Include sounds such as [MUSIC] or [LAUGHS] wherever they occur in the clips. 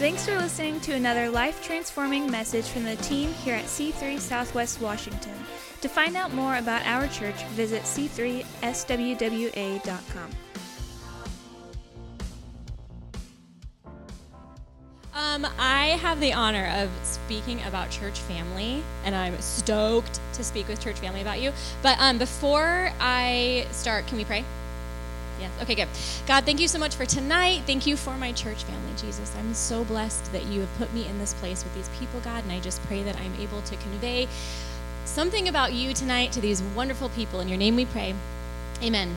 Thanks for listening to another life transforming message from the team here at C3 Southwest Washington. To find out more about our church, visit c3swwa.com. Um, I have the honor of speaking about church family, and I'm stoked to speak with church family about you. But um, before I start, can we pray? Yes. Okay, good. God, thank you so much for tonight. Thank you for my church family, Jesus. I'm so blessed that you have put me in this place with these people, God, and I just pray that I'm able to convey something about you tonight to these wonderful people. In your name we pray. Amen.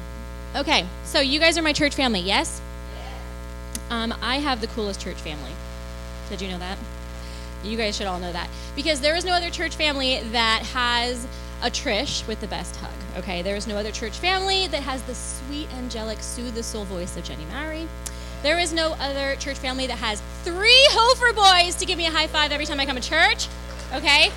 Okay, so you guys are my church family, yes? Um, I have the coolest church family. Did you know that? You guys should all know that. Because there is no other church family that has a Trish with the best hug, okay? There is no other church family that has the sweet, angelic, soothe the soul voice of Jenny Mowry. There is no other church family that has three Hofer boys to give me a high five every time I come to church, okay?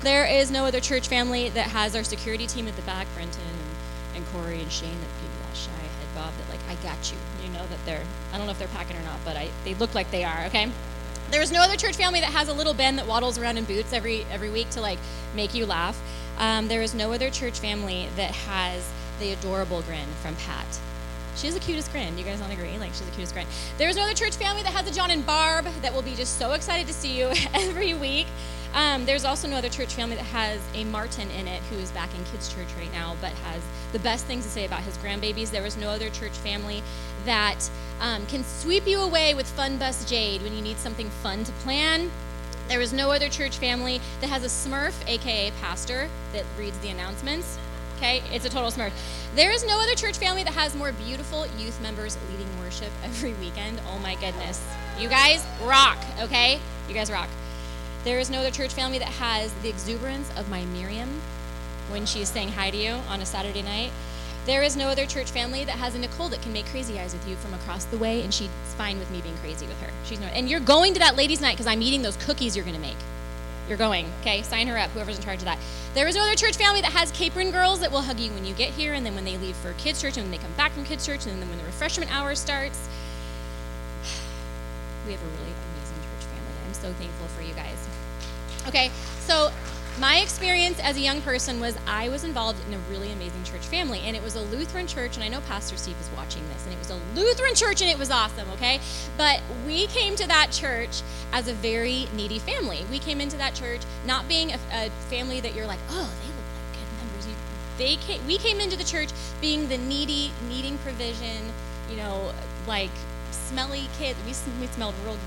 There is no other church family that has our security team at the back, Brenton and, and Corey and Shane, that give you that shy head bob that, like, I got you. You know that they're, I don't know if they're packing or not, but I, they look like they are, okay? There is no other church family that has a little Ben that waddles around in boots every every week to like make you laugh. Um, there is no other church family that has the adorable grin from Pat. She's the cutest grin. You guys don't agree? Like she's the cutest grin. There is no other church family that has a John and Barb that will be just so excited to see you [LAUGHS] every week. Um, there's also no other church family that has a Martin in it who is back in kids' church right now, but has the best things to say about his grandbabies. There is no other church family that um, can sweep you away with Fun Bus Jade when you need something fun to plan. There is no other church family that has a Smurf, aka pastor, that reads the announcements. Okay, it's a total Smurf. There is no other church family that has more beautiful youth members leading worship every weekend. Oh my goodness. You guys rock, okay? You guys rock. There is no other church family that has the exuberance of my Miriam when she's saying hi to you on a Saturday night. There is no other church family that has a Nicole that can make crazy eyes with you from across the way, and she's fine with me being crazy with her. She's no, and you're going to that ladies' night because I'm eating those cookies you're going to make. You're going, okay? Sign her up, whoever's in charge of that. There is no other church family that has capron girls that will hug you when you get here, and then when they leave for kids' church, and when they come back from kids' church, and then when the refreshment hour starts. [SIGHS] We have a really amazing church family. I'm so thankful for you guys. Okay, so my experience as a young person was I was involved in a really amazing church family, and it was a Lutheran church. And I know Pastor Steve is watching this, and it was a Lutheran church, and it was awesome, okay? But we came to that church as a very needy family. We came into that church not being a, a family that you're like, oh, they look like good members. You, they came, we came into the church being the needy, needing provision, you know, like smelly kids. We, we smelled real,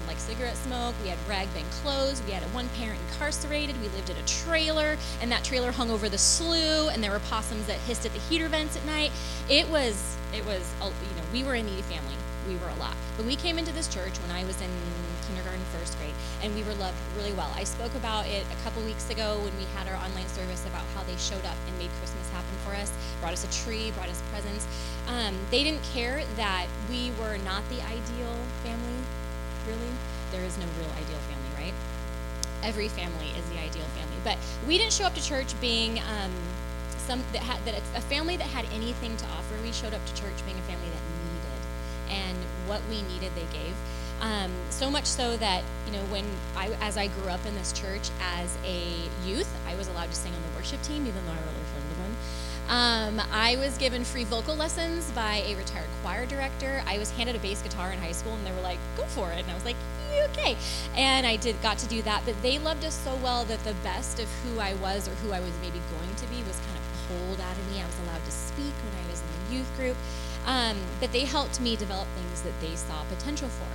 bad, like cigarette smoke. We had ragbag clothes. We had a one parent incarcerated. We lived in a trailer, and that trailer hung over the slough, and there were possums that hissed at the heater vents at night. It was, it was, you know, we were a needy family. We were a lot. But we came into this church when I was in kindergarten, first grade, and we were loved really well. I spoke about it a couple weeks ago when we had our online service about how they showed up and made Christmas happen for us, brought us a tree, brought us presents. Um, they didn't care that we were not the ideal family. There is no real ideal family, right? Every family is the ideal family. But we didn't show up to church being um, some that had that a family that had anything to offer. We showed up to church being a family that needed, and what we needed, they gave. Um, so much so that you know when I, as I grew up in this church as a youth, I was allowed to sing on the worship team, even though I really. Um, I was given free vocal lessons by a retired choir director. I was handed a bass guitar in high school, and they were like, "Go for it!" And I was like, "Okay." And I did got to do that. But they loved us so well that the best of who I was or who I was maybe going to be was kind of pulled out of me. I was allowed to speak when I was in the youth group. Um, but they helped me develop things that they saw potential for.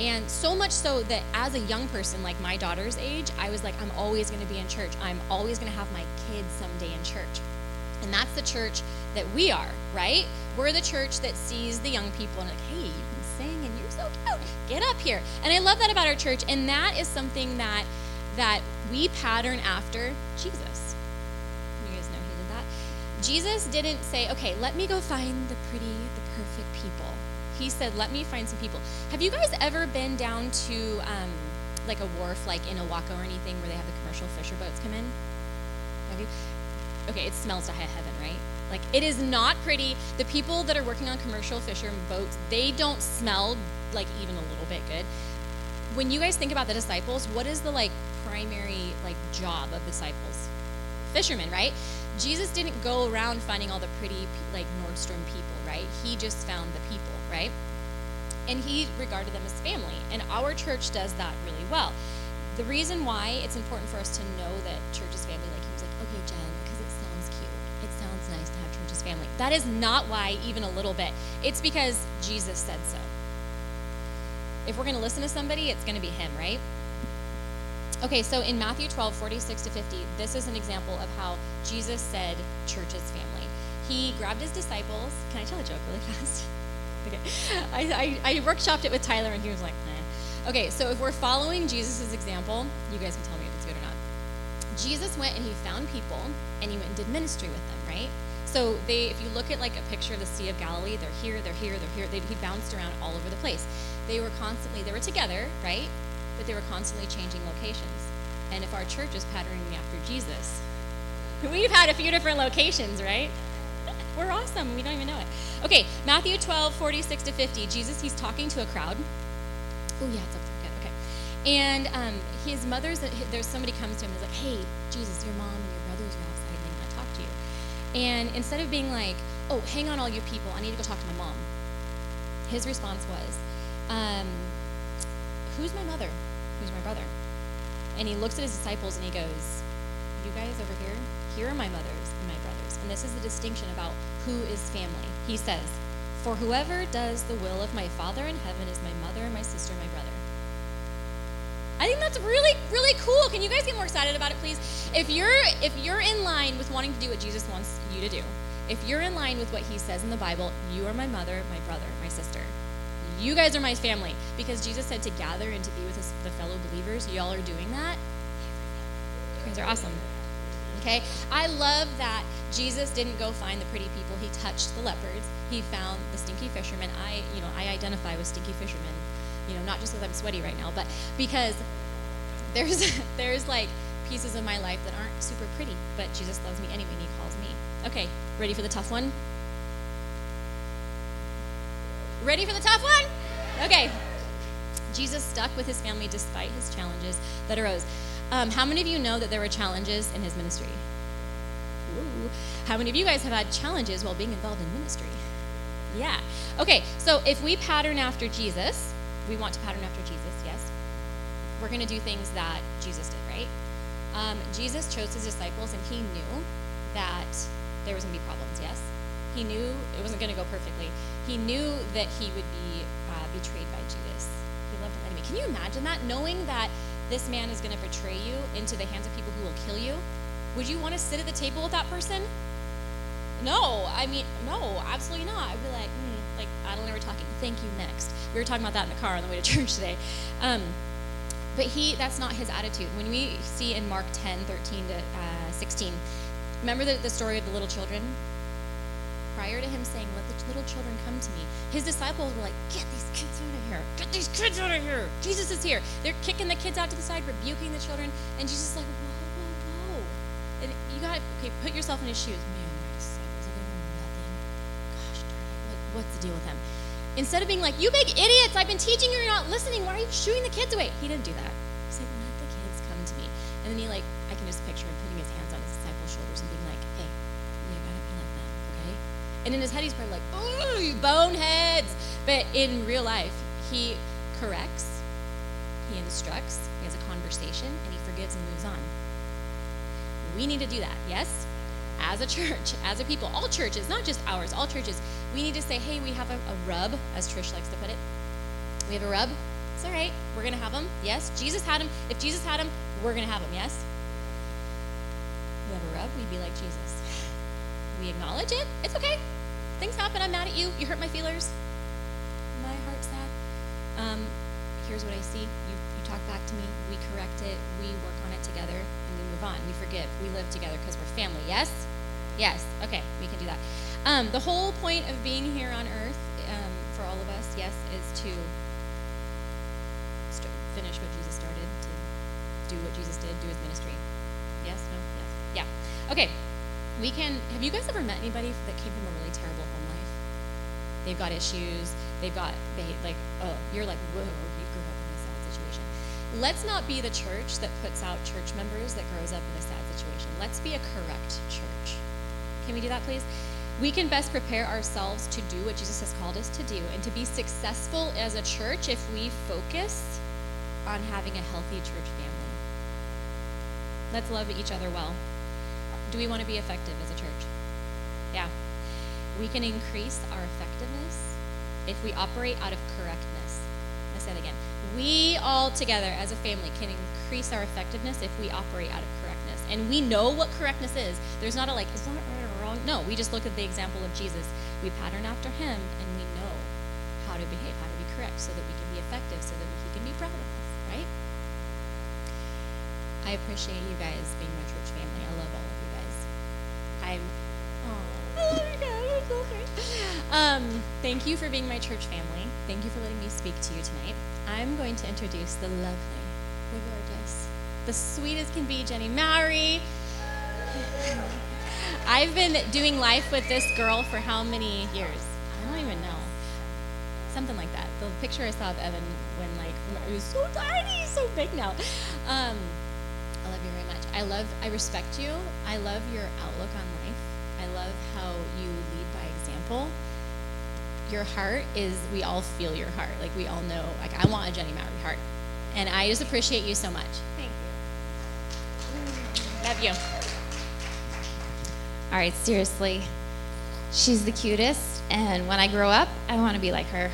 And so much so that as a young person, like my daughter's age, I was like, I'm always going to be in church. I'm always going to have my kids someday in church. And that's the church that we are, right? We're the church that sees the young people and like, hey, you can sing and you're so cute. Get up here. And I love that about our church. And that is something that that we pattern after Jesus. You guys know he did that. Jesus didn't say, okay, let me go find the pretty, the perfect people he said, "Let me find some people." Have you guys ever been down to um, like a wharf, like in Oahu or anything, where they have the commercial fisher boats come in? Have you? Okay, it smells to high heaven, right? Like it is not pretty. The people that are working on commercial fisher boats, they don't smell like even a little bit good. when you guys think about the disciples, what is the like primary like job of disciples? Fishermen, right? Jesus didn't go around finding all the pretty like Nordstrom people, right? He just found the people, right? And he regarded them as family. And our church does that really well. The reason why it's important for us to know that church is family, like he was like, okay, Jen, because it sounds cute. It sounds nice to have church as family. That is not why, even a little bit. It's because Jesus said so. If we're going to listen to somebody, it's going to be him, right? Okay, so in Matthew 12, 46 to 50, this is an example of how Jesus said church is family. He grabbed his disciples. Can I tell a joke really [LAUGHS] fast? okay. I, I, I workshopped it with Tyler, and he was like, nah. Okay, so if we're following Jesus' example, you guys can tell me if it's good or not. Jesus went and he found people, and he went and did ministry with them, right? So they, if you look at like a picture of the Sea of Galilee, they're here, they're here, they're here. They, he bounced around all over the place. They were constantly, they were together, right? But they were constantly changing locations. And if our church is patterning after Jesus, [LAUGHS] we've had a few different locations, right? [LAUGHS] We're awesome. We don't even know it. Okay, Matthew 12, 46 to 50. Jesus, he's talking to a crowd. Oh, yeah, it's up there. Okay. And um, his mother's, there's somebody comes to him and is like, hey, Jesus, your mom and your brothers are outside and they want to talk to you. And instead of being like, oh, hang on, all you people, I need to go talk to my mom, his response was, um, who's my mother? Who's my brother? And he looks at his disciples and he goes, you guys over here, here are my mothers and my brothers. And this is the distinction about who is family. He says, For whoever does the will of my Father in heaven is my mother, and my sister, and my brother. I think that's really, really cool. Can you guys get more excited about it, please? If you're if you're in line with wanting to do what Jesus wants you to do, if you're in line with what he says in the Bible, you are my mother, my brother, my sister. You guys are my family. Because Jesus said to gather and to be with his, the fellow believers. Y'all are doing that. You guys are awesome. Okay? I love that Jesus didn't go find the pretty people. He touched the lepers. He found the stinky fishermen. I, you know, I identify with stinky fishermen. You know, not just because I'm sweaty right now, but because there's [LAUGHS] there's like pieces of my life that aren't super pretty, but Jesus loves me anyway and he calls me. Okay, ready for the tough one? Ready for the tough one? Okay. Jesus stuck with his family despite his challenges that arose. Um, how many of you know that there were challenges in his ministry? Ooh. How many of you guys have had challenges while being involved in ministry? Yeah. Okay, so if we pattern after Jesus, we want to pattern after Jesus, yes? We're going to do things that Jesus did, right? Um, Jesus chose his disciples and he knew that there was going to be problems, yes? He knew it wasn't going to go perfectly. He knew that he would be uh, betrayed by Judas. He loved an enemy. Can you imagine that? Knowing that this man is going to betray you into the hands of people who will kill you, would you want to sit at the table with that person? No, I mean, no, absolutely not. I'd be like, hmm, like, I don't know, we're talking. Thank you, next. We were talking about that in the car on the way to [LAUGHS] church today. Um, but he, that's not his attitude. When we see in Mark 10, 13 to uh, 16, remember the, the story of the little children? prior to him saying, Let the little children come to me, his disciples were like, Get these kids out of here. Get these kids out of here. Jesus is here. They're kicking the kids out to the side, rebuking the children. And Jesus is like, Whoa, whoa, whoa. And you got to, okay, put yourself in his shoes. Man, disciples are nothing. Gosh darn it. Like, what's the deal with him? Instead of being like, You big idiots, I've been teaching you, you're not listening. Why are you shooing the kids away? He didn't do that. He's like, Let the kids come to me. And then he, like, I can just picture him putting his hands on his disciples' shoulders and being like, Hey, you gotta be like them, okay? And in his head, he's probably like, oh, you boneheads. But in real life, he corrects, he instructs, he has a conversation, and he forgives and moves on. We need to do that, yes? As a [LAUGHS] church, as a people, all churches, not just ours, all churches, we need to say, hey, we have a, a rub, as Trish likes to put it. We have a rub. It's all right. We're going to have them, yes? Jesus had him. If Jesus had him, we're going to have him, yes? We have a rub, we'd be like Jesus. We acknowledge it. It's okay. Things happen. I'm mad at you. You hurt my feelers. My heart's sad. Um, here's what I see. You, you talk back to me. We correct it. We work on it together, and we move on. We forgive. We live together because we're family. Yes? Yes. Okay, we can do that. Um, the whole point of being here on earth um, for all of us, yes, is to st- finish what Jesus started, to do what Jesus did, do his ministry. Yes? No? Yes. Yeah. Okay we can have you guys ever met anybody that came from a really terrible home life they've got issues they've got they like oh you're like whoa you grew up in a sad situation let's not be the church that puts out church members that grows up in a sad situation. Let's be a correct church. Can we do that, please? We can best prepare ourselves to do what Jesus has called us to do and to be successful as a church if we focus on having a healthy church family. Let's love each other well. Do we want to be effective as a church? Yeah. We can increase our effectiveness if we operate out of correctness. I said again. We all together as a family can increase our effectiveness if we operate out of correctness. And we know what correctness is. There's not a like, is that right or wrong? No, we just look at the example of Jesus. We pattern after him and we know how to behave, how to be correct so that we can be effective, so that he can be proud of us, right? I appreciate you guys being my church family. I love all of you. I'm oh, my God, I'm so um, thank you for being my church family. Thank you for letting me speak to you tonight. I'm going to introduce the lovely, the gorgeous, the sweet as can be Jenny Mowry. I've been doing life with this girl for how many years? I don't even know. Something like that. The picture I saw of Evan when like he was so tiny, so big now. Um, I love you very much. I love, I respect you. I love your outlook on life. I love how you lead by example. Your heart is, we all feel your heart. Like we all know, like I want a Jenny Mowry heart. And I just appreciate you so much. Thank you. Love you. All right, seriously. She's the cutest, and when I grow up, I want to be like her.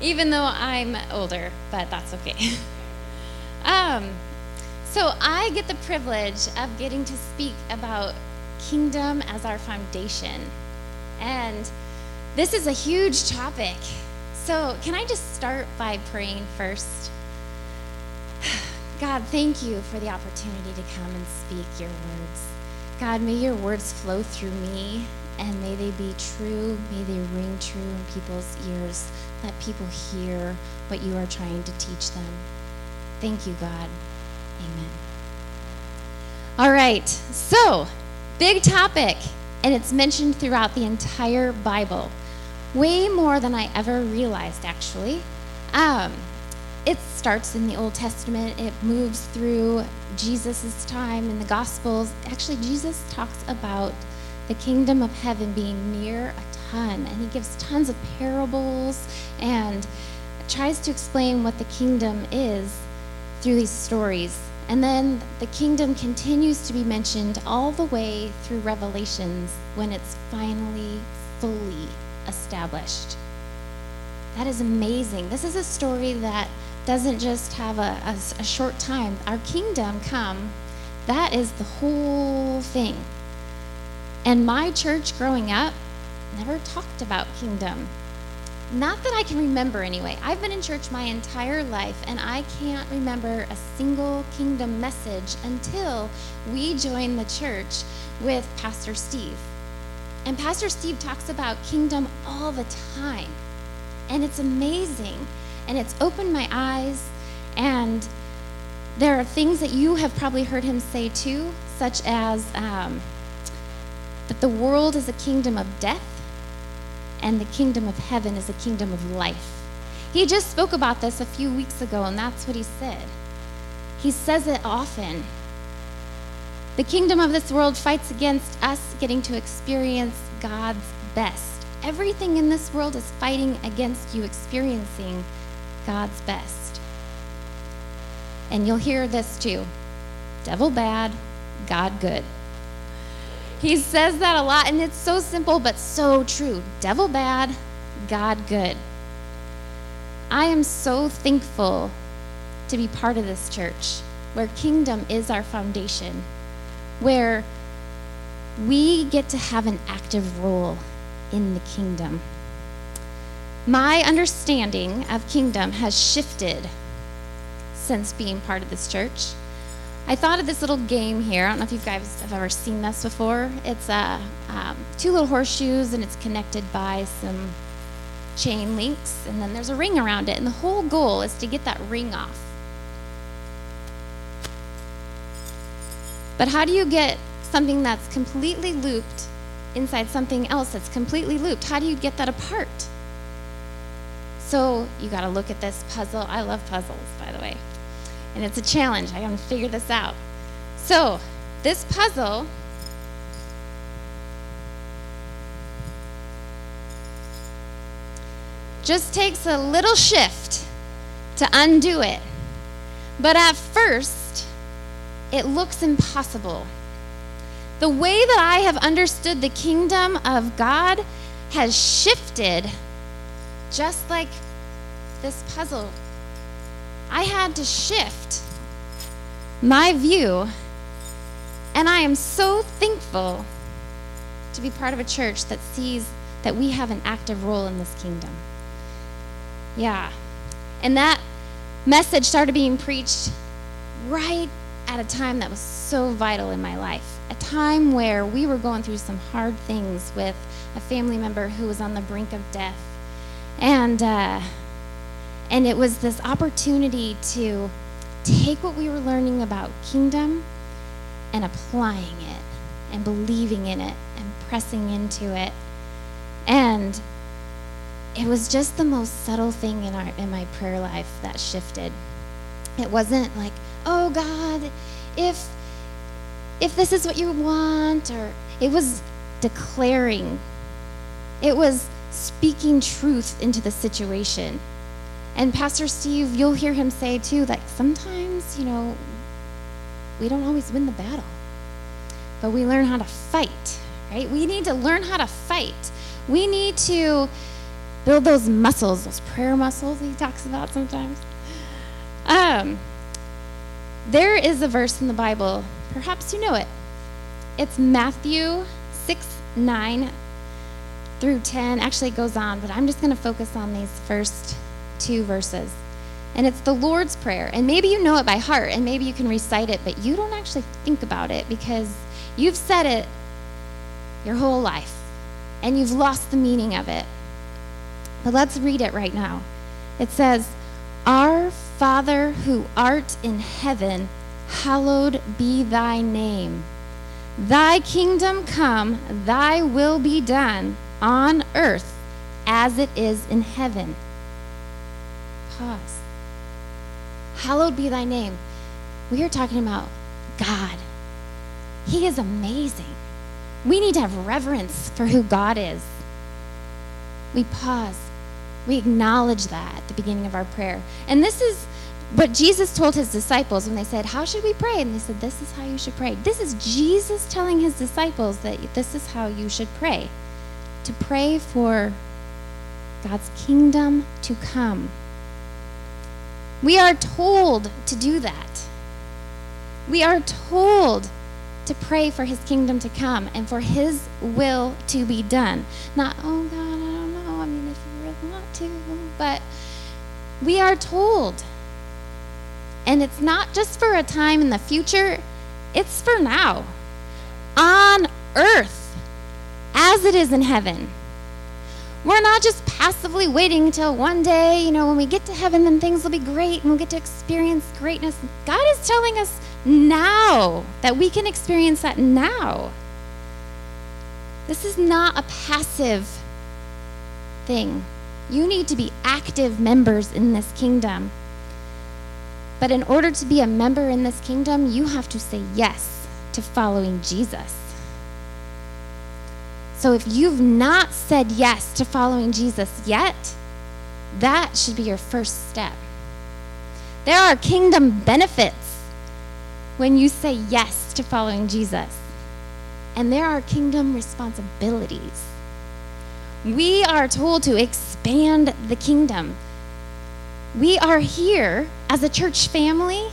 Even though I'm older, but that's okay. [LAUGHS] um, so I get the privilege of getting to speak about kingdom as our foundation. And this is a huge topic. So, can I just start by praying first? [SIGHS] God, thank you for the opportunity to come and speak your words. God, may your words flow through me and may they be true. May they ring true in people's ears. Let people hear what you are trying to teach them. Thank you, God. Amen. All right, so big topic, and it's mentioned throughout the entire Bible. Way more than I ever realized, actually. Um, it starts in the Old Testament, it moves through Jesus' time in the Gospels. Actually, Jesus talks about the kingdom of heaven being near a ton, and he gives tons of parables and tries to explain what the kingdom is through these stories. And then the kingdom continues to be mentioned all the way through Revelations when it's finally fully established. That is amazing. This is a story that doesn't just have a, a, a short time. Our kingdom come, that is the whole thing. And my church growing up never talked about kingdom. Not that I can remember anyway. I've been in church my entire life and I can't remember a single kingdom message until we joined the church with Pastor Steve. And Pastor Steve talks about kingdom all the time. And it's amazing. And it's opened my eyes. And there are things that you have probably heard him say too, such as um, that the world is a kingdom of death and the kingdom of heaven is a kingdom of life. He just spoke about this a few weeks ago, and that's what he said. He says it often. The kingdom of this world fights against us getting to experience God's best. Everything in this world is fighting against you experiencing God's best. And you'll hear this too devil bad, God good. He says that a lot, and it's so simple but so true. Devil bad, God good. I am so thankful to be part of this church where kingdom is our foundation, where we get to have an active role in the kingdom. My understanding of kingdom has shifted since being part of this church. I thought of this little game here. I don't know if you guys have ever seen this before. It's uh, um, two little horseshoes, and it's connected by some chain links, and then there's a ring around it. And the whole goal is to get that ring off. But how do you get something that's completely looped inside something else that's completely looped? How do you get that apart? So you got to look at this puzzle. I love puzzles, by the way. And it's a challenge. I gotta figure this out. So, this puzzle just takes a little shift to undo it. But at first, it looks impossible. The way that I have understood the kingdom of God has shifted just like this puzzle. I had to shift my view, and I am so thankful to be part of a church that sees that we have an active role in this kingdom. Yeah. And that message started being preached right at a time that was so vital in my life. A time where we were going through some hard things with a family member who was on the brink of death. And, uh, and it was this opportunity to take what we were learning about kingdom and applying it and believing in it and pressing into it. And it was just the most subtle thing in our in my prayer life that shifted. It wasn't like, "Oh God, if if this is what you want," or it was declaring. It was speaking truth into the situation. And Pastor Steve, you'll hear him say too that sometimes, you know, we don't always win the battle, but we learn how to fight, right? We need to learn how to fight. We need to build those muscles, those prayer muscles he talks about sometimes. Um, there is a verse in the Bible, perhaps you know it. It's Matthew 6 9 through 10. Actually, it goes on, but I'm just going to focus on these first two verses. And it's the Lord's Prayer. And maybe you know it by heart, and maybe you can recite it, but you don't actually think about it because you've said it your whole life and you've lost the meaning of it. But let's read it right now. It says, Our Father who art in heaven, hallowed be thy name. Thy kingdom come, thy will be done on earth as it is in heaven. Pause. Hallowed be thy name. We are talking about God. He is amazing. We need to have reverence for who God is. We pause we acknowledge that at the beginning of our prayer. And this is what Jesus told his disciples when they said, How should we pray? And they said, This is how you should pray. This is Jesus telling his disciples that this is how you should pray to pray for God's kingdom to come. We are told to do that. We are told to pray for his kingdom to come and for his will to be done. Not, oh God, I don't know. I mean, if you really want to, but we are told. And it's not just for a time in the future, it's for now. On earth, as it is in heaven. We're not just passively waiting until one day, you know, when we get to heaven, then things will be great and we'll get to experience greatness. God is telling us now that we can experience that now. This is not a passive thing. You need to be active members in this kingdom. But in order to be a member in this kingdom, you have to say yes to following Jesus. So if you've not said yes to following Jesus yet, that should be your first step. There are kingdom benefits when you say yes to following Jesus, and there are kingdom responsibilities. We are told to expand the kingdom. We are here as a church family,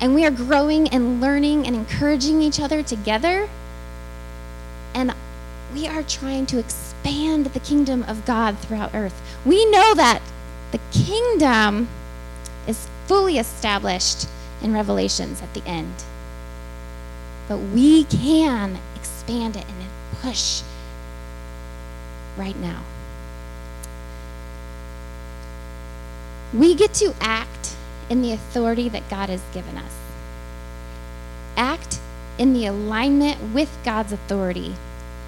and we are growing and learning and encouraging each other together. And we are trying to expand the kingdom of God throughout earth. We know that the kingdom is fully established in Revelations at the end. But we can expand it and push right now. We get to act in the authority that God has given us. Act in the alignment with God's authority.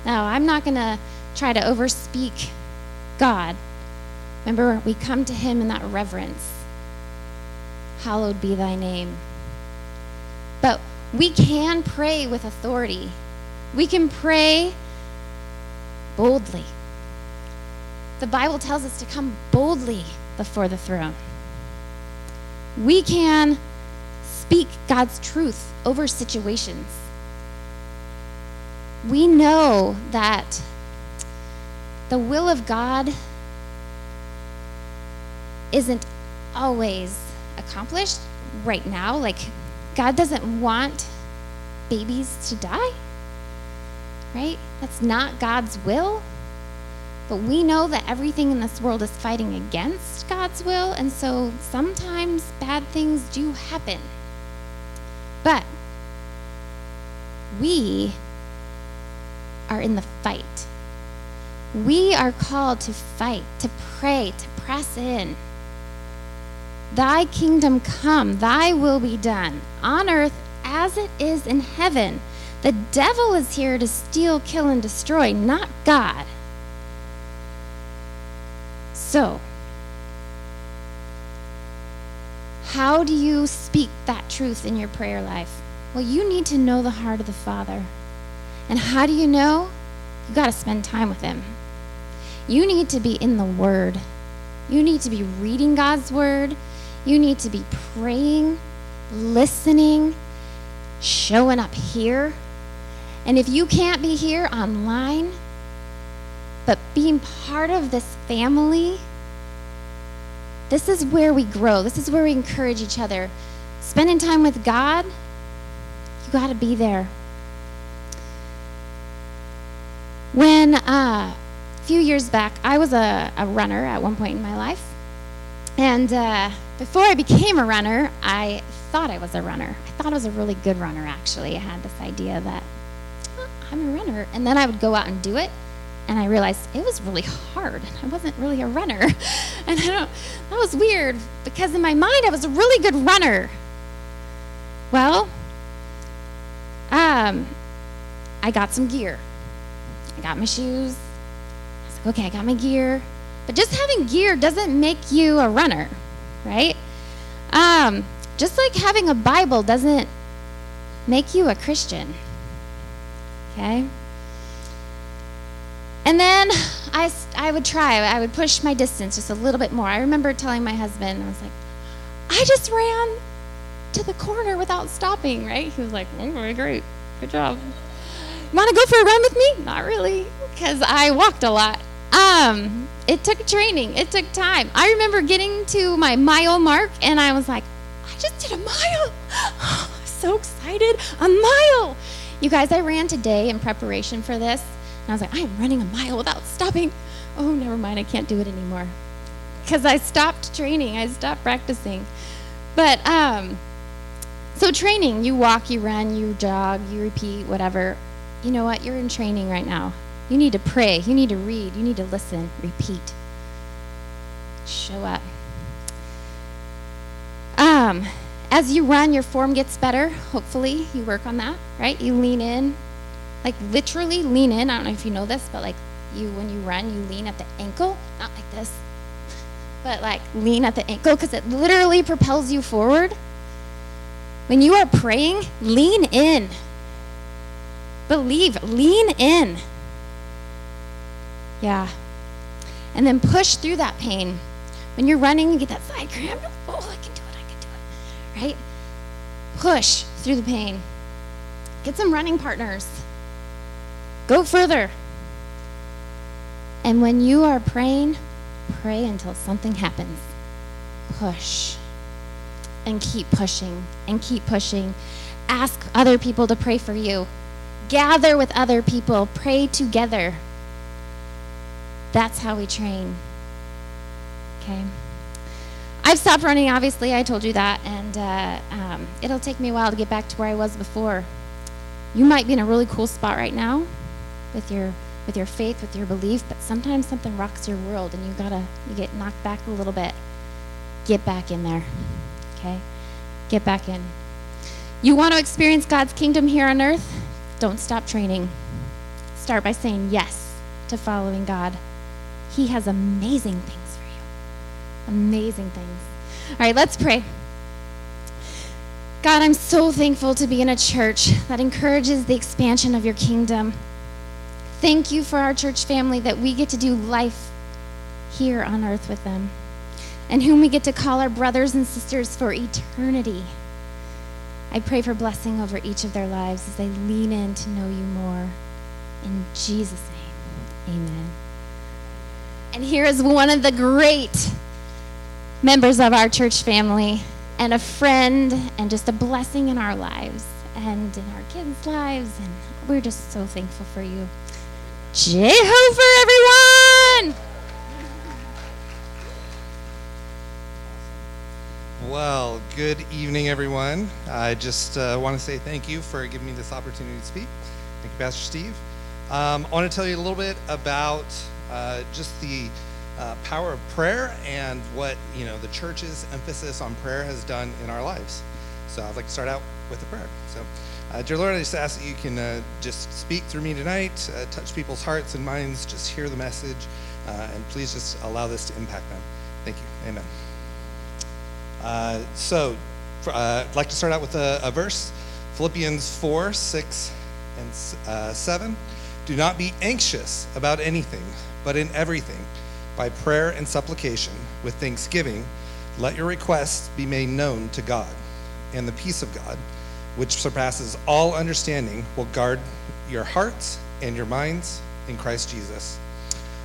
Now, I'm not going to try to overspeak God. Remember, we come to Him in that reverence. hallowed be thy name. But we can pray with authority. We can pray boldly. The Bible tells us to come boldly before the throne. We can speak God's truth over situations. We know that the will of God isn't always accomplished right now. Like, God doesn't want babies to die, right? That's not God's will. But we know that everything in this world is fighting against God's will, and so sometimes bad things do happen. But we are in the fight. We are called to fight, to pray, to press in. Thy kingdom come, thy will be done, on earth as it is in heaven. The devil is here to steal, kill, and destroy, not God. So, how do you speak that truth in your prayer life? Well, you need to know the heart of the Father. And how do you know? You got to spend time with Him. You need to be in the Word. You need to be reading God's Word. You need to be praying, listening, showing up here. And if you can't be here online, but being part of this family, this is where we grow. This is where we encourage each other. Spending time with God, you got to be there. When uh, a few years back, I was a, a runner at one point in my life. And uh, before I became a runner, I thought I was a runner. I thought I was a really good runner, actually. I had this idea that oh, I'm a runner. And then I would go out and do it. And I realized it was really hard. [LAUGHS] I wasn't really a runner. [LAUGHS] and I don't, that was weird because in my mind, I was a really good runner. Well, um, I got some gear. I got my shoes. I was like, okay, I got my gear. But just having gear doesn't make you a runner, right? Um, just like having a Bible doesn't make you a Christian. Okay? And then I, I would try, I would push my distance just a little bit more. I remember telling my husband, I was like, I just ran to the corner without stopping, right? He was like, okay, great, good job. Want to go for a run with me? Not really, because I walked a lot. Um, it took training. It took time. I remember getting to my mile mark, and I was like, I just did a mile. [GASPS] so excited, a mile. You guys, I ran today in preparation for this, and I was like, I am running a mile without stopping. Oh, never mind, I can't do it anymore. Because I stopped training, I stopped practicing. But, um, so training, you walk, you run, you jog, you repeat, whatever. You know what? You're in training right now. You need to pray, you need to read, you need to listen, repeat. Show up. Um, as you run, your form gets better. Hopefully, you work on that, right? You lean in, like literally lean in. I don't know if you know this, but like you, when you run, you lean at the ankle, not like this, but like lean at the ankle because it literally propels you forward. When you are praying, lean in. Believe, lean in. Yeah. And then push through that pain. When you're running, you get that side cramp. Oh, I can do it, I can do it. Right? Push through the pain. Get some running partners. Go further. And when you are praying, pray until something happens. Push. And keep pushing and keep pushing. Ask other people to pray for you. Gather with other people. Pray together. That's how we train. Okay? I've stopped running, obviously, I told you that, and uh, um, it'll take me a while to get back to where I was before. You might be in a really cool spot right now with your with your faith, with your belief, but sometimes something rocks your world and you gotta you get knocked back a little bit. Get back in there. Okay? Get back in. You want to experience God's kingdom here on earth? Don't stop training. Start by saying yes to following God. He has amazing things for you. Amazing things. All right, let's pray. God, I'm so thankful to be in a church that encourages the expansion of your kingdom. Thank you for our church family that we get to do life here on earth with them and whom we get to call our brothers and sisters for eternity. I pray for blessing over each of their lives as they lean in to know you more. In Jesus' name, amen. And here is one of the great members of our church family and a friend and just a blessing in our lives and in our kids' lives. And we're just so thankful for you. Jehovah, everyone! Well, good evening, everyone. I just uh, want to say thank you for giving me this opportunity to speak. Thank you, Pastor Steve. Um, I want to tell you a little bit about uh, just the uh, power of prayer and what you know the church's emphasis on prayer has done in our lives. So I'd like to start out with a prayer. So, uh, dear Lord, I just ask that you can uh, just speak through me tonight, uh, touch people's hearts and minds, just hear the message, uh, and please just allow this to impact them. Thank you. Amen. Uh, so, uh, I'd like to start out with a, a verse Philippians 4 6 and 7. Do not be anxious about anything, but in everything by prayer and supplication, with thanksgiving, let your requests be made known to God. And the peace of God, which surpasses all understanding, will guard your hearts and your minds in Christ Jesus.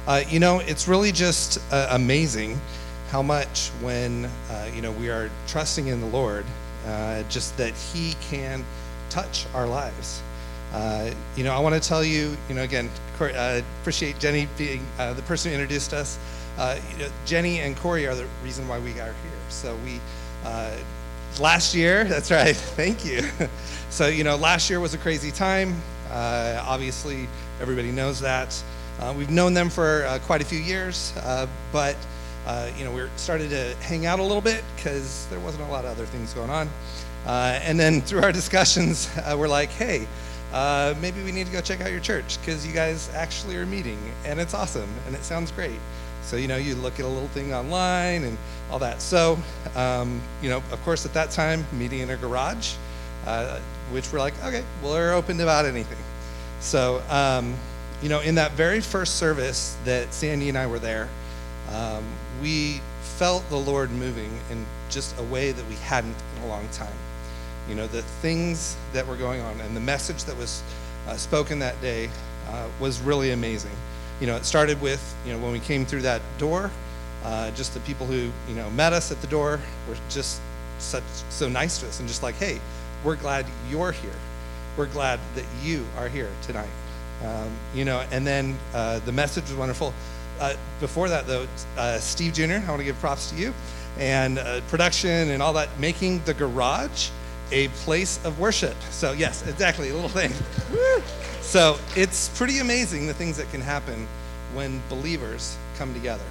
Uh, you know, it's really just uh, amazing how much when uh, you know we are trusting in the Lord, uh, just that He can touch our lives. Uh, you know, I want to tell you, you know, again, uh, appreciate Jenny being uh, the person who introduced us. Uh, you know, Jenny and Corey are the reason why we are here. So we, last year, [LAUGHS] that's right, thank you. [LAUGHS] so, you know, last year was a crazy time. Obviously, everybody knows that. we've known them for quite a few years, but, you know, we started to hang out a little bit because there wasn't a lot of other things going on. and then [LAUGHS] through our discussions, we're like, hey, uh, maybe we need to go check out your church because you guys actually are meeting and it's awesome and it sounds great. So, you know, you look at a little thing online and all that. So, um, you know, of course, at that time, meeting in a garage, uh, which we're like, okay, we're open to about anything. So, um, you know, in that very first service that Sandy and I were there, um, we felt the Lord moving in just a way that we hadn't in a long time you know, the things that were going on and the message that was uh, spoken that day uh, was really amazing. You know, it started with, you know, when we came through that door, uh, just the people who, you know, met us at the door were just such, so nice to us and just like, hey, we're glad you're here. We're glad that you are here tonight. Um, you know, and then uh, the message was wonderful. Uh, before that, though, uh, Steve Jr., I want to give props to you, and production and all that, making the garage a place of worship. So, yes, exactly, a little thing. [LAUGHS] so, it's pretty amazing the things that can happen when believers come together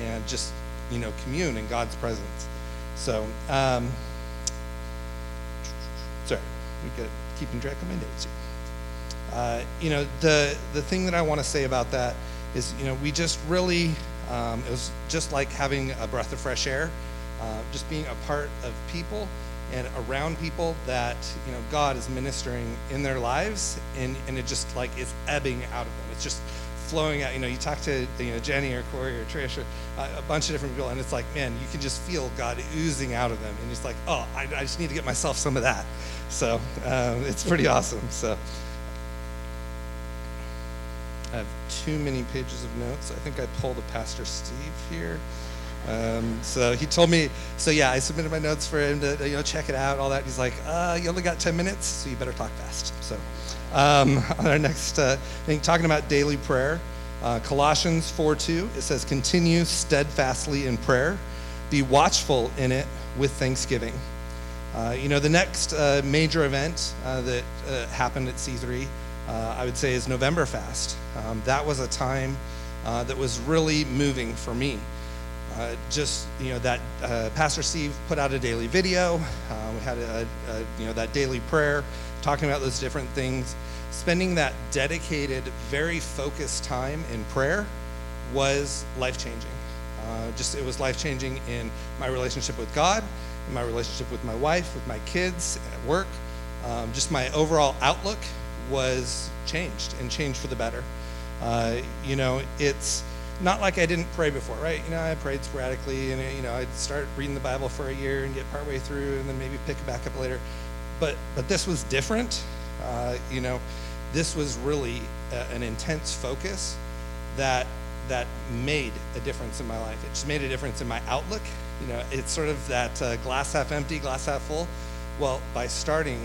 and just, you know, commune in God's presence. So, um, sorry, we get keeping track of my notes here. Uh, you know, the the thing that I want to say about that is, you know, we just really, um, it was just like having a breath of fresh air, uh, just being a part of people and around people that you know God is ministering in their lives, and, and it just like is ebbing out of them. It's just flowing out. You know, you talk to you know Jenny or Corey or Trish or uh, a bunch of different people, and it's like, man, you can just feel God oozing out of them, and it's like, oh, I, I just need to get myself some of that. So um, it's pretty awesome. So. I have too many pages of notes. I think I pulled a Pastor Steve here. Um, so he told me, so yeah, I submitted my notes for him to, you know, check it out, all that. He's like, uh, you only got 10 minutes, so you better talk fast. So um, [LAUGHS] on our next uh, thing, talking about daily prayer, uh, Colossians 4:2, it says, continue steadfastly in prayer, be watchful in it with thanksgiving. Uh, you know, the next uh, major event uh, that happened at C3, I would say, is November Fast. Um, that was a time that was really moving for me. Uh, just you know that uh, Pastor Steve put out a daily video. Uh, we had a, a, you know that daily prayer, talking about those different things. Spending that dedicated, very focused time in prayer was life changing. Uh, just it was life changing in my relationship with God, in my relationship with my wife, with my kids, at work. Um, just my overall outlook was changed and changed for the better. Uh, you know, it's not like I didn't pray before, right? You know, I prayed sporadically, and you know, I'd start reading the Bible for a year and get partway through, and then maybe pick it back up later. But but this was different. Uh, you know, this was really a, an intense focus that that made a difference in my life. It just made a difference in my outlook. You know, it's sort of that uh, glass half empty, glass half full. Well, by starting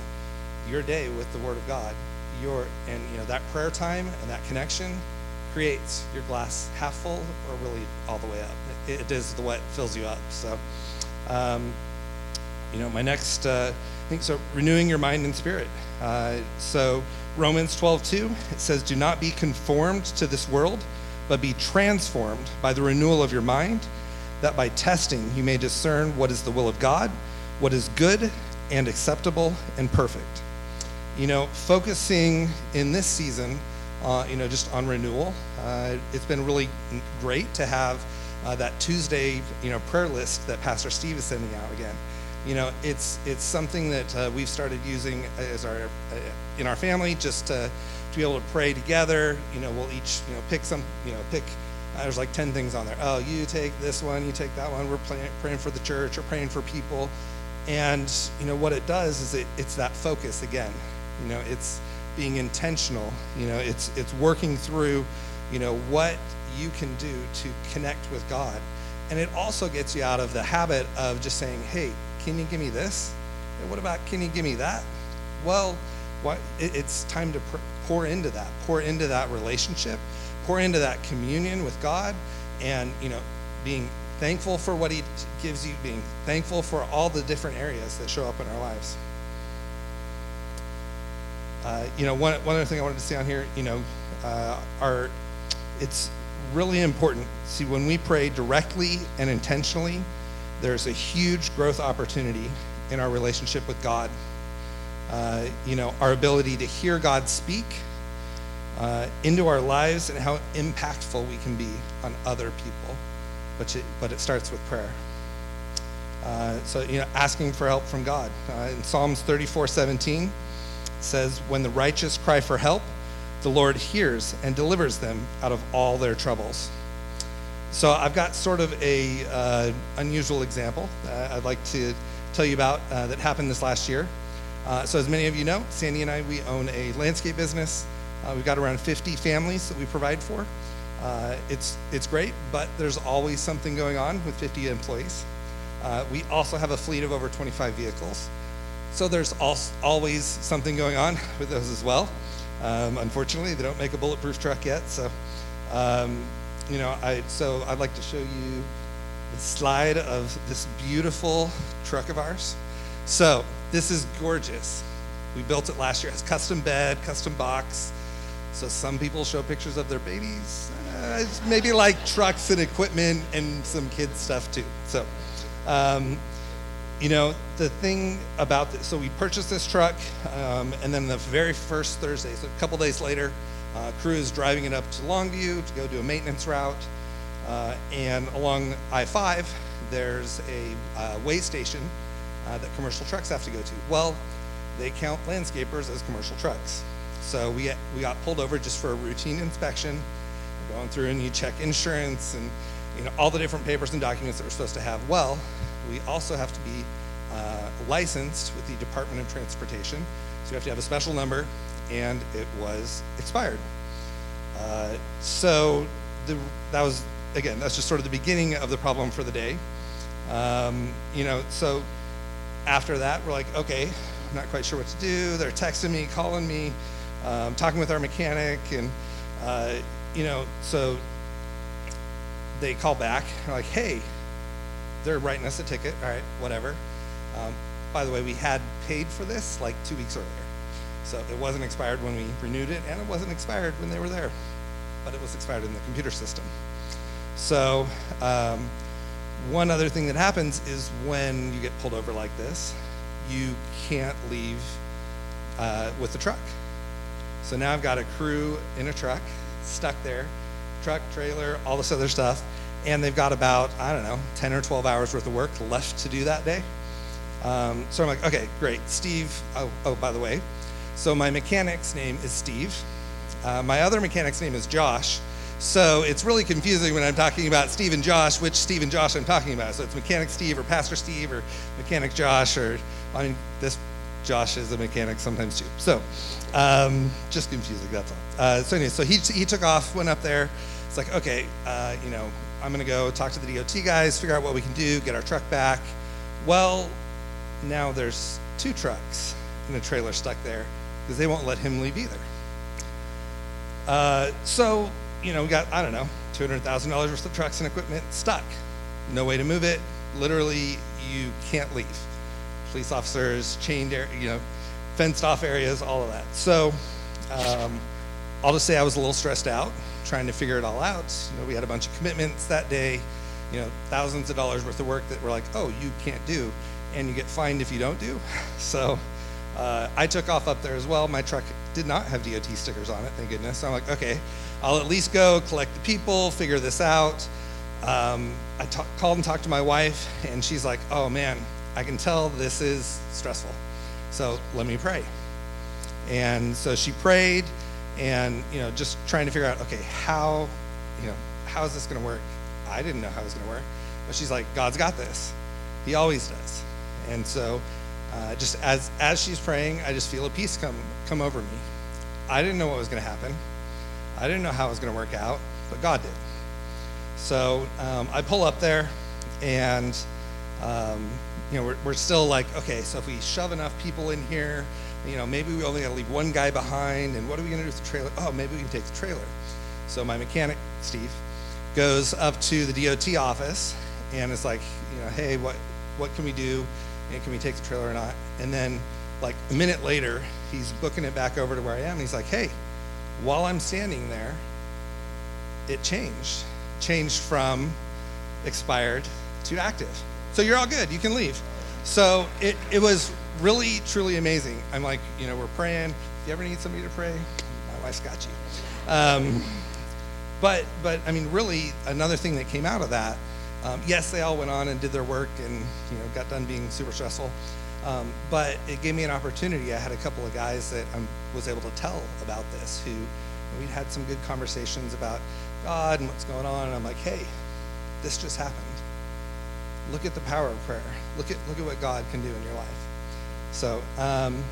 your day with the Word of God, your and you know that prayer time and that connection creates your glass half full or really all the way up. it, it is the what fills you up. So, um, you know, my next uh, thing. So, renewing your mind and spirit. Uh, so, Romans 12:2 it says, "Do not be conformed to this world." but be transformed by the renewal of your mind, that by testing you may discern what is the will of God, what is good and acceptable and perfect. You know, focusing in this season, uh, you know, just on renewal, uh, it's been really great to have uh, that Tuesday, you know, prayer list that Pastor Steve is sending out again. You know, it's it's something that uh, we've started using as our uh, in our family just to to be able to pray together. You know, we'll each, you know, pick some, you know, pick, there's like 10 things on there. Oh, you take this one, you take that one. We're praying for the church or praying for people. And, you know, what it does is it, it's that focus again. You know, it's being intentional. You know, it's, it's working through, you know, what you can do to connect with God. And it also gets you out of the habit of just saying, hey, can you give me this? And what about, can you give me that? Well, what, it, it's time to pr- pour into that, pour into that relationship, pour into that communion with God, and you know, being thankful for what He gives you, being thankful for all the different areas that show up in our lives. Uh, you know, one, one other thing I wanted to say on here, you know, uh, our, it's really important. See, when we pray directly and intentionally, there's a huge growth opportunity in our relationship with God uh, you know, our ability to hear God speak uh, into our lives and how impactful we can be on other people. But, it, but it starts with prayer. Uh, so, you know, asking for help from God. Uh, in Psalms 34 17 says, When the righteous cry for help, the Lord hears and delivers them out of all their troubles. So I've got sort of a uh, unusual example uh, I'd like to tell you about uh, that happened this last year. Uh, so as many of you know, Sandy and I, we own a landscape business. Uh, we've got around 50 families that we provide for. Uh, it's, it's great, but there's always something going on with 50 employees. We also have a fleet of over 25 vehicles. So there's always something going on [LAUGHS] with those as well. Um, unfortunately, they don't make a bulletproof truck yet. So, um, you know, I, so I'd like to show you the slide of this beautiful truck of ours. So this is gorgeous. We built it last year. It has custom bed, custom box. So some people show pictures of their babies. Uh, maybe like trucks and equipment and some kids stuff too. So, um, you know, the thing about this, so we purchased this truck, um, and then the very first Thursday, so a couple days later, uh, crew is driving it up to Longview to go do a maintenance route. Uh, and along I 5, there's a uh, way station uh, that commercial trucks have to go to. Well, they count landscapers as commercial trucks. So we, we got pulled over just for a routine inspection, going through and you check insurance and you know all the different papers and documents that we're supposed to have. Well, we also have to be uh, licensed with the Department of Transportation. So you have to have a special number, and it was expired. Uh, so the, that was again that's just sort of the beginning of the problem for the day. Um, you know, so after that, we're like, okay, I'm not quite sure what to do. They're texting me, calling me, um, talking with our mechanic, and uh, you know, so they call back. Like, hey, they're writing us a ticket. All right, whatever. Um, by the way, we had paid for this like two weeks earlier, so it wasn't expired when we renewed it, and it wasn't expired when they were there, but it was expired in the computer system. So. Um, one other thing that happens is when you get pulled over like this, you can't leave uh, with the truck. So now I've got a crew in a truck stuck there, truck, trailer, all this other stuff, and they've got about, I don't know, 10 or 12 hours worth of work left to do that day. Um, so I'm like, okay, great. Steve, oh, oh, by the way, so my mechanic's name is Steve. Uh, my other mechanic's name is Josh. So it's really confusing when I'm talking about Steve and Josh, which Steve and Josh I'm talking about. So it's Mechanic Steve or Pastor Steve or Mechanic Josh, or I mean, this Josh is a mechanic sometimes too. So um, just confusing, that's all. Uh, so anyway, so he, he took off, went up there. It's like, okay, uh, you know, I'm going to go talk to the DOT guys, figure out what we can do, get our truck back. Well, now there's two trucks and a trailer stuck there because they won't let him leave either. Uh, so, you know, we got, I don't know, $200,000 worth of trucks and equipment stuck. No way to move it. Literally, you can't leave. Police officers, chained, you know, fenced off areas, all of that. So, um, I'll just say I was a little stressed out trying to figure it all out. You know, we had a bunch of commitments that day, you know, thousands of dollars worth of work that were like, oh, you can't do, and you get fined if you don't do. [LAUGHS] So uh, I took off up there as well. My truck did not have DOT stickers on it, thank goodness. So I'm like, okay, I'll at least go collect the people, figure this out. Um, I called and talked to my wife, and she's like, oh man, I can tell this is stressful. So let me pray. And so she prayed and you know just trying to figure out okay how you know how is this going to work? I didn't know how it was going to work but she's like god's got this. He always does. And so uh, just as as she's praying i just feel a peace come come over me. I didn't know what was going to happen. I didn't know how it was going to work out but god did. So um, i pull up there and um, you know we're, we're still like okay so if we shove enough people in here you know, maybe we only got to leave one guy behind, and what are we going to do with the trailer? Oh, maybe we can take the trailer. So my mechanic, Steve, goes up to the DOT office and it's like, you know, hey, what, what can we do? And can we take the trailer or not? And then, like a minute later, he's booking it back over to where I am. And he's like, hey, while I'm standing there, it changed. Changed from expired to active. So you're all good. You can leave. So it, it was really, truly amazing. I'm like, you know, we're praying. If you ever need somebody to pray, my wife's got you. Um, but, but I mean, really, another thing that came out of that, um, yes, they all went on and did their work and you know got done being super stressful. Um, but it gave me an opportunity. I had a couple of guys that I was able to tell about this who we'd had some good conversations about God and what's going on. And I'm like, hey, this just happened. Look at the power of prayer. Look at look at what God can do in your life. So, um,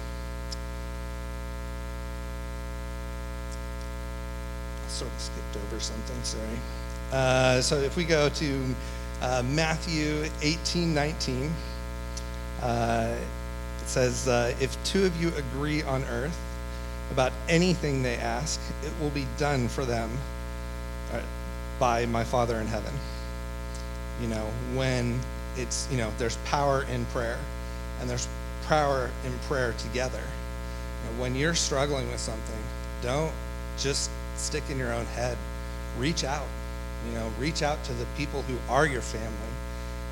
sort of skipped over something, sorry. Uh, so if we go to uh, Matthew 18 19, uh, it says, uh, If two of you agree on earth about anything they ask, it will be done for them uh, by my Father in heaven. You know, when it's, you know, there's power in prayer and there's power in prayer together. You know, when you're struggling with something, don't just stick in your own head. Reach out. You know, reach out to the people who are your family.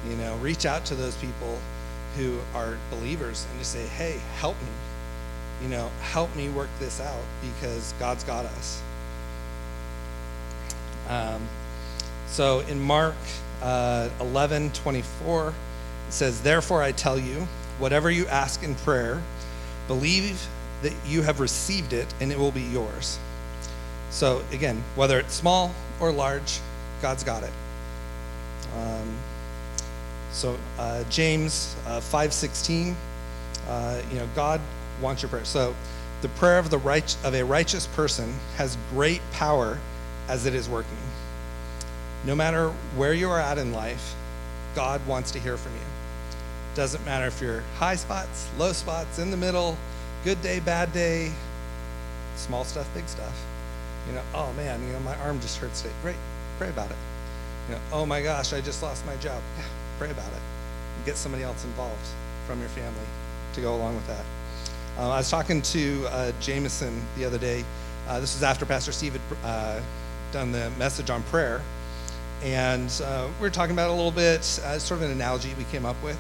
You know, reach out to those people who are believers and just say, hey, help me. You know, help me work this out because God's got us. Um, so in Mark uh, 11 24, it says, Therefore I tell you, Whatever you ask in prayer, believe that you have received it and it will be yours. So, again, whether it's small or large, God's got it. Um, so, uh, James uh, 5.16, uh, you know, God wants your prayer. So, the prayer of, the right, of a righteous person has great power as it is working. No matter where you are at in life, God wants to hear from you. Doesn't matter if you're high spots, low spots, in the middle, good day, bad day, small stuff, big stuff. You know, oh man, you know, my arm just hurts today. Great, pray about it. You know, oh my gosh, I just lost my job. Yeah, [SIGHS] pray about it. Get somebody else involved from your family to go along with that. Uh, I was talking to uh, Jameson the other day. Uh, this was after Pastor Steve had uh, done the message on prayer. And uh, we were talking about it a little bit, uh, sort of an analogy we came up with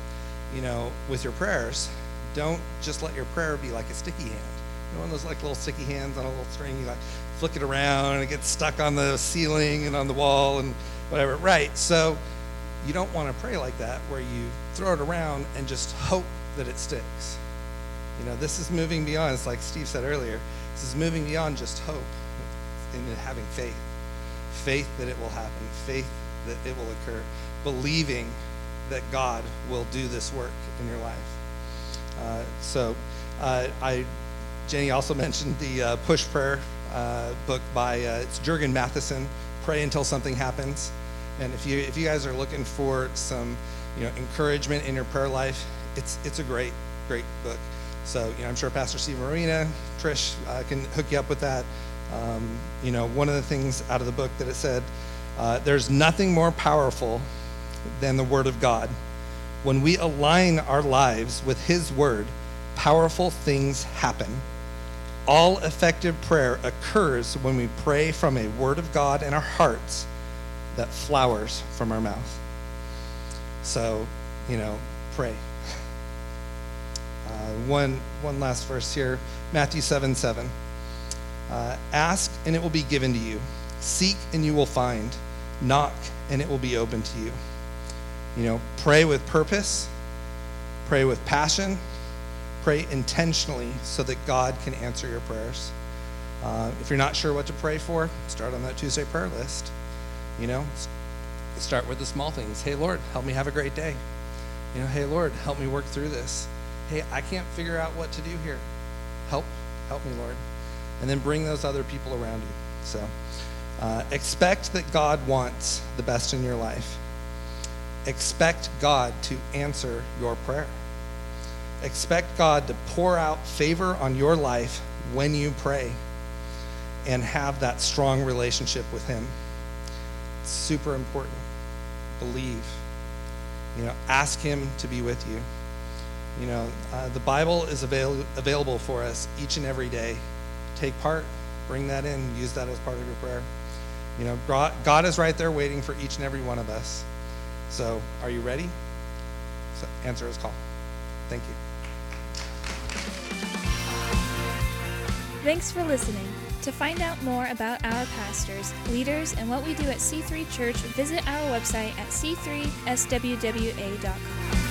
you know, with your prayers, don't just let your prayer be like a sticky hand. You know, one of those like little sticky hands on a little string, you like flick it around and it gets stuck on the ceiling and on the wall and whatever. Right. So you don't want to pray like that where you throw it around and just hope that it sticks. You know, this is moving beyond, it's like Steve said earlier, this is moving beyond just hope into having faith. Faith that it will happen, faith that it will occur, believing that God will do this work in your life. Uh, so, uh, I, Jenny also [LAUGHS] mentioned the uh, Push Prayer uh, book by uh, it's Jurgen Matthesius. Pray until something happens. And if you if you guys are looking for some, you know, encouragement in your prayer life, it's it's a great great book. So, you know, I'm sure Pastor Steve Marina, Trish uh, can hook you up with that. Um, you know, one of the things out of the book that it said, there's nothing more powerful than the Word of God. When we align our lives with His Word, powerful things happen. All effective prayer occurs when we pray from a Word of God in our hearts that flowers from our mouth. So, you know, pray. Uh, one, one last verse here Matthew 7 7. Uh, Ask and it will be given to you. Seek and you will find. Knock and it will be open to you. You know, pray with purpose, pray with passion, pray intentionally so that God can answer your prayers. Uh, if you're not sure what to pray for, start on that Tuesday prayer list. You know, start with the small things. Hey, Lord, help me have a great day. You know, hey, Lord, help me work through this. Hey, I can't figure out what to do here. Help, help me, Lord. And then bring those other people around you. So uh, expect that God wants the best in your life. Expect God to answer your prayer. Expect God to pour out favor on your life when you pray and have that strong relationship with Him. It's super important. Believe. You know, ask Him to be with you. You know, uh, the Bible is avail- available for us each and every day. Take part, bring that in, use that as part of your prayer. You know, God is right there waiting for each and every one of us. So, are you ready? So answer his call. Thank you. Thanks for listening. To find out more about our pastors, leaders, and what we do at C3 Church, visit our website at c3swwa.com.